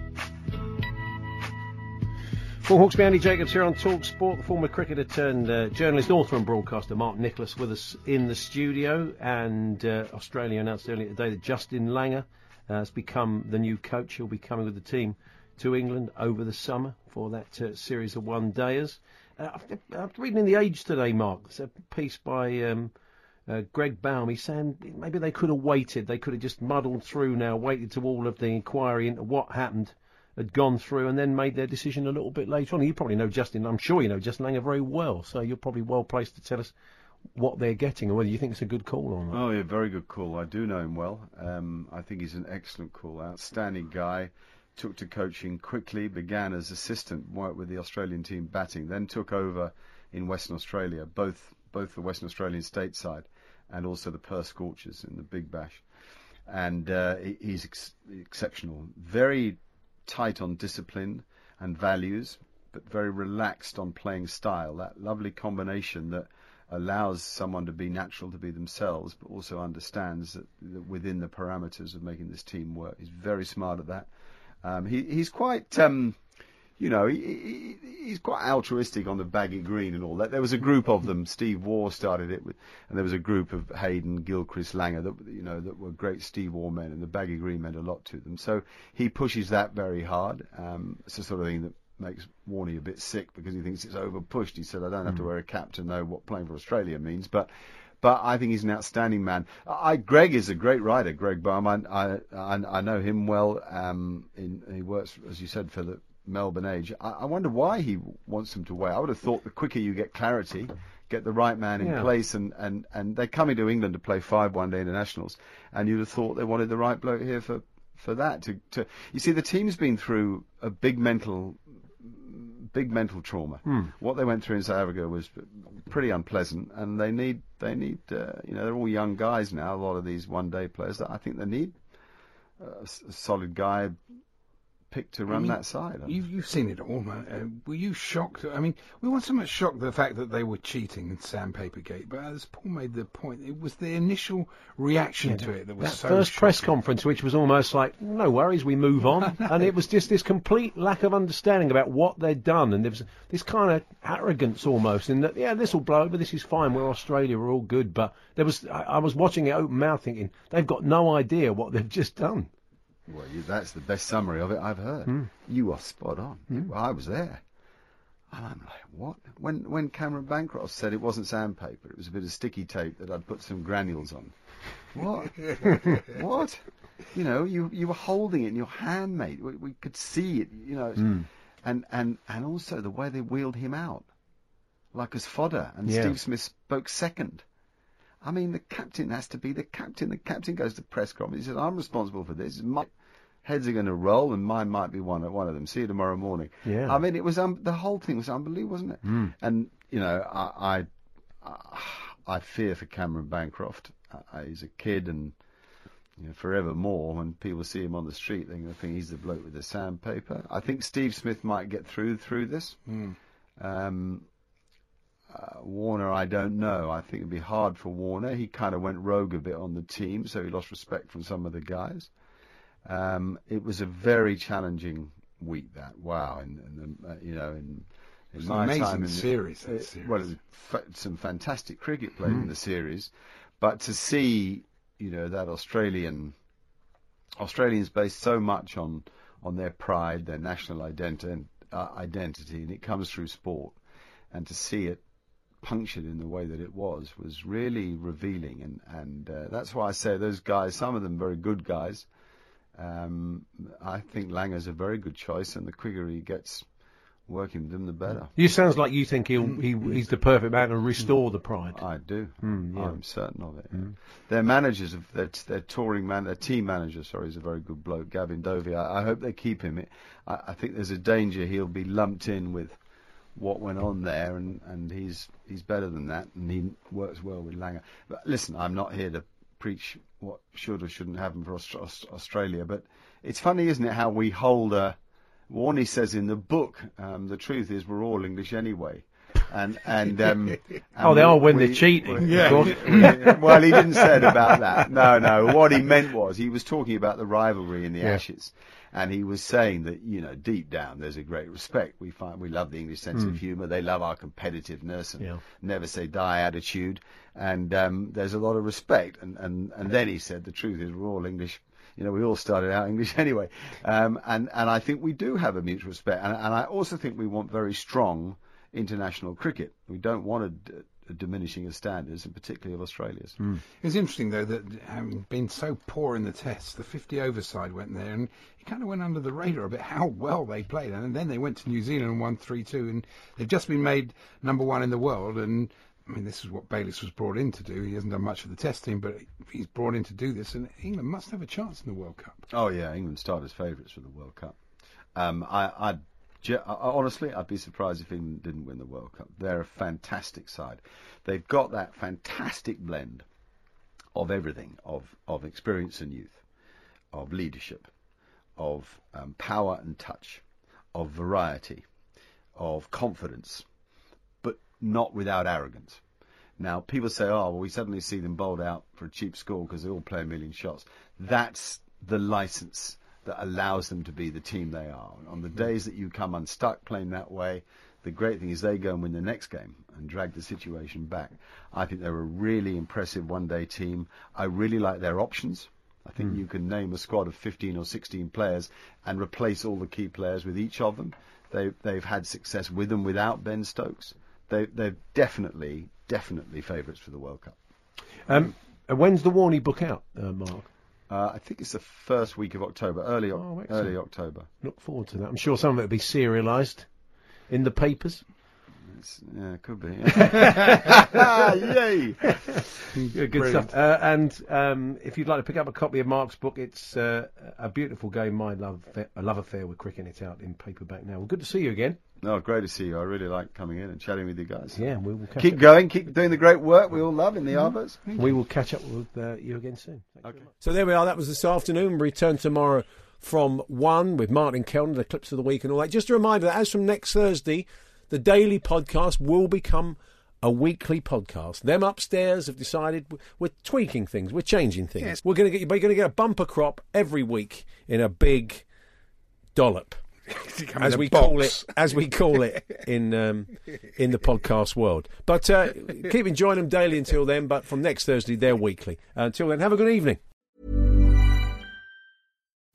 Paul Hawksbee, Andy Jacobs here on Talk Sport. The former cricketer turned uh, journalist, author, and broadcaster Mark Nicholas with us in the studio. And uh, Australia announced earlier today that Justin Langer uh, has become the new coach. He'll be coming with the team to England over the summer for that uh, series of one dayers. Uh, I've, I've reading in the Age today, Mark. It's a piece by um, uh, Greg Baum. He's saying maybe they could have waited. They could have just muddled through now, waited to all of the inquiry into what happened had gone through and then made their decision a little bit later on. You probably know Justin, I'm sure you know Justin Langer very well, so you're probably well placed to tell us what they're getting and whether you think it's a good call or not. Oh, yeah, very good call. I do know him well. Um, I think he's an excellent call. Outstanding guy. Took to coaching quickly. Began as assistant, worked with the Australian team batting. Then took over in Western Australia, both both the Western Australian stateside and also the Perth Scorchers in the Big Bash. And uh, he's ex- exceptional. Very tight on discipline and values, but very relaxed on playing style. That lovely combination that allows someone to be natural, to be themselves, but also understands that, that within the parameters of making this team work. He's very smart at that. Um, he, he's quite, um, you know, he, he, he's quite altruistic on the baggy green and all that. There was a group of them. Steve Waugh started it with, and there was a group of Hayden, Gilchrist, Langer that you know that were great Steve Waugh men, and the baggy green meant a lot to them. So he pushes that very hard. Um, it's the sort of thing that makes Warney a bit sick because he thinks it's over pushed. He said, "I don't have to wear a cap to know what playing for Australia means," but. But I think he's an outstanding man. I, Greg is a great writer, Greg Baum. I, I, I I know him well. Um, in, he works, as you said, for the Melbourne Age. I, I wonder why he wants them to wait. I would have thought the quicker you get clarity, get the right man in Yeah. place, and, and, and they're coming to England to play five one-day internationals, and you'd have thought they wanted the right bloke here for, for that. To, to you see, the team's been through a big mental big mental trauma. What they went through in South Africa was pretty unpleasant, and they need they need uh, you know they're all young guys now. A lot of these one day players that I think they need s- a solid guy, picked to run mean, that side. You've, you've seen it all, man. Uh, were you shocked? I mean, we weren't so much shocked at the fact that they were cheating in Sandpapergate, but as Paul made the point, it was the initial reaction to it that was that so first press conference, which was almost like, no worries, we move on. (laughs) and it was just this complete lack of understanding about what they'd done. And there was this kind of arrogance almost in that, yeah, this will blow over, this is fine, we're Australia, we're all good. But there was, I, I was watching it open mouth thinking, they've got no idea what they've just done. Well, you, that's the best summary of it I've heard. Hmm. You are spot on. Well, I was there. And I'm like, what? When when Cameron Bancroft said it wasn't sandpaper, it was a bit of sticky tape that I'd put some granules on. What? (laughs) what? You know, you you were holding it in your hand, mate. We, we could see it. You know, Hmm. and and and also the way they wheeled him out, like as fodder. And Yeah. Steve Smith spoke second. I mean, the captain has to be the captain. The captain goes to press conference. He says, "I'm responsible for this. My heads are going to roll, and mine might be one of one of them. See you tomorrow morning." Yeah. I mean, it was um, the whole thing was unbelievable, wasn't it? Mm. And you know, I I, I fear for Cameron Bancroft. Uh, he's a kid, and you know, forevermore, when people see him on the street, they're going to think he's the bloke with the sandpaper. I think Steve Smith might get through through this. Um, uh, Warner, I don't know. I think it'd be hard for Warner. He kind of went rogue a bit on the team, so he lost respect from some of the guys. Um, it was a very challenging week. That wow, and, and uh, you know, in, in my amazing time, in the- series, that uh, series. well, it was fa- some fantastic cricket played in the series, but to see, you know, that Australian Australians based so much on on their pride, their national identi- uh, identity, and it comes through sport, and to see it punctured in the way that it was was really revealing, and and uh, that's why I say those guys, some of them very good guys. Um, I think Langer's a very good choice, and the quicker he gets working with them, the better. You sounds like you think he'll, he, he's the perfect man to restore the pride. I do. Mm, yeah. I'm certain of it. yeah. Their managers, of their, their touring man, their team manager, sorry, is a very good bloke, Gavin Dovey. I, I hope they keep him. It, I, I think there's a danger he'll be lumped in with what went on there, and, and he's he's better than that, and he works well with Langer. But listen, I'm not here to preach what should or shouldn't happen for Aust- Aust- Australia, but it's funny, isn't it, how we hold a. Warney says in the book, um, the truth is we're all English anyway. And and, um, (laughs) and Oh, they when we- they're cheating, (laughs) Yeah. well, he didn't say it about that. No, no. What he meant was he was talking about the rivalry in the Yeah. Ashes, and he was saying that you know deep down there's a great respect. We find we love the English sense of humour. They love our competitiveness and Yeah. never say die attitude, and um, there's a lot of respect. And, and and then he said the truth is we're all English. You know, we all started out English (laughs) anyway, um, and and I think we do have a mutual respect, and, and I also think we want very strong international cricket. We don't want a, d- a diminishing of standards, and particularly of Australia's. It's interesting though that having been so poor in the tests, the 50 over side went there and it kind of went under the radar a bit how well they played. And then they went to New Zealand and won 3-2 and they've just been made number one in the world. And I mean, this is what Bayliss was brought in to do. He hasn't done much of the testing, but he's brought in to do this. And England must have a chance in the World Cup. Oh yeah, England started as favourites for the World Cup. Um, I, I'd, honestly, I'd be surprised if England didn't win the World Cup. They're a fantastic side. They've got that fantastic blend of everything, of of experience and youth, of leadership, of um, power and touch, of variety, of confidence, but not without arrogance. Now, people say, oh, well, we suddenly see them bowled out for a cheap score because they all play a million shots. That's the license that allows them to be the team they are. On the days that you come unstuck playing that way, the great thing is they go and win the next game and drag the situation back. I think they're a really impressive one-day team. I really like their options. I think you can name a squad of 15 or 16 players and replace all the key players with each of them. They, they've had success with and without Ben Stokes. They, they're definitely, definitely favourites for the World Cup. Um, uh, when's the Warney book out, uh, Mark? Uh, I think it's the first week of October, early, Oh, early October. Look forward to that. I'm sure some of it will be serialised in the papers. It's, yeah, it could be. (laughs) (laughs) Yay! Good Brilliant. stuff. Uh, and um, if you'd like to pick up a copy of Mark's book, it's uh, a beautiful game. My love, a love affair with cricket. It's out in paperback now. Well, good to see you again. No, great to see you. I really like coming in and chatting with you guys. Yeah, we will catch Keep up. going, keep doing the great work we all love in the Arbors. We will catch up with uh, you again soon. Thank you. So there we are. That was this afternoon. We return tomorrow from 1 with Martin Kelner, the clips of the week and all that. Just a reminder that as from next Thursday, the daily podcast will become a weekly podcast. Them upstairs have decided we're tweaking things, we're changing things. Yes. We're going to get you're going to get a bumper crop every week in a big dollop (laughs) as we box. call it, as we call it in um, in the podcast world. But uh, keep enjoying them daily until then. But from next Thursday, they're weekly. Uh, until then, have a good evening.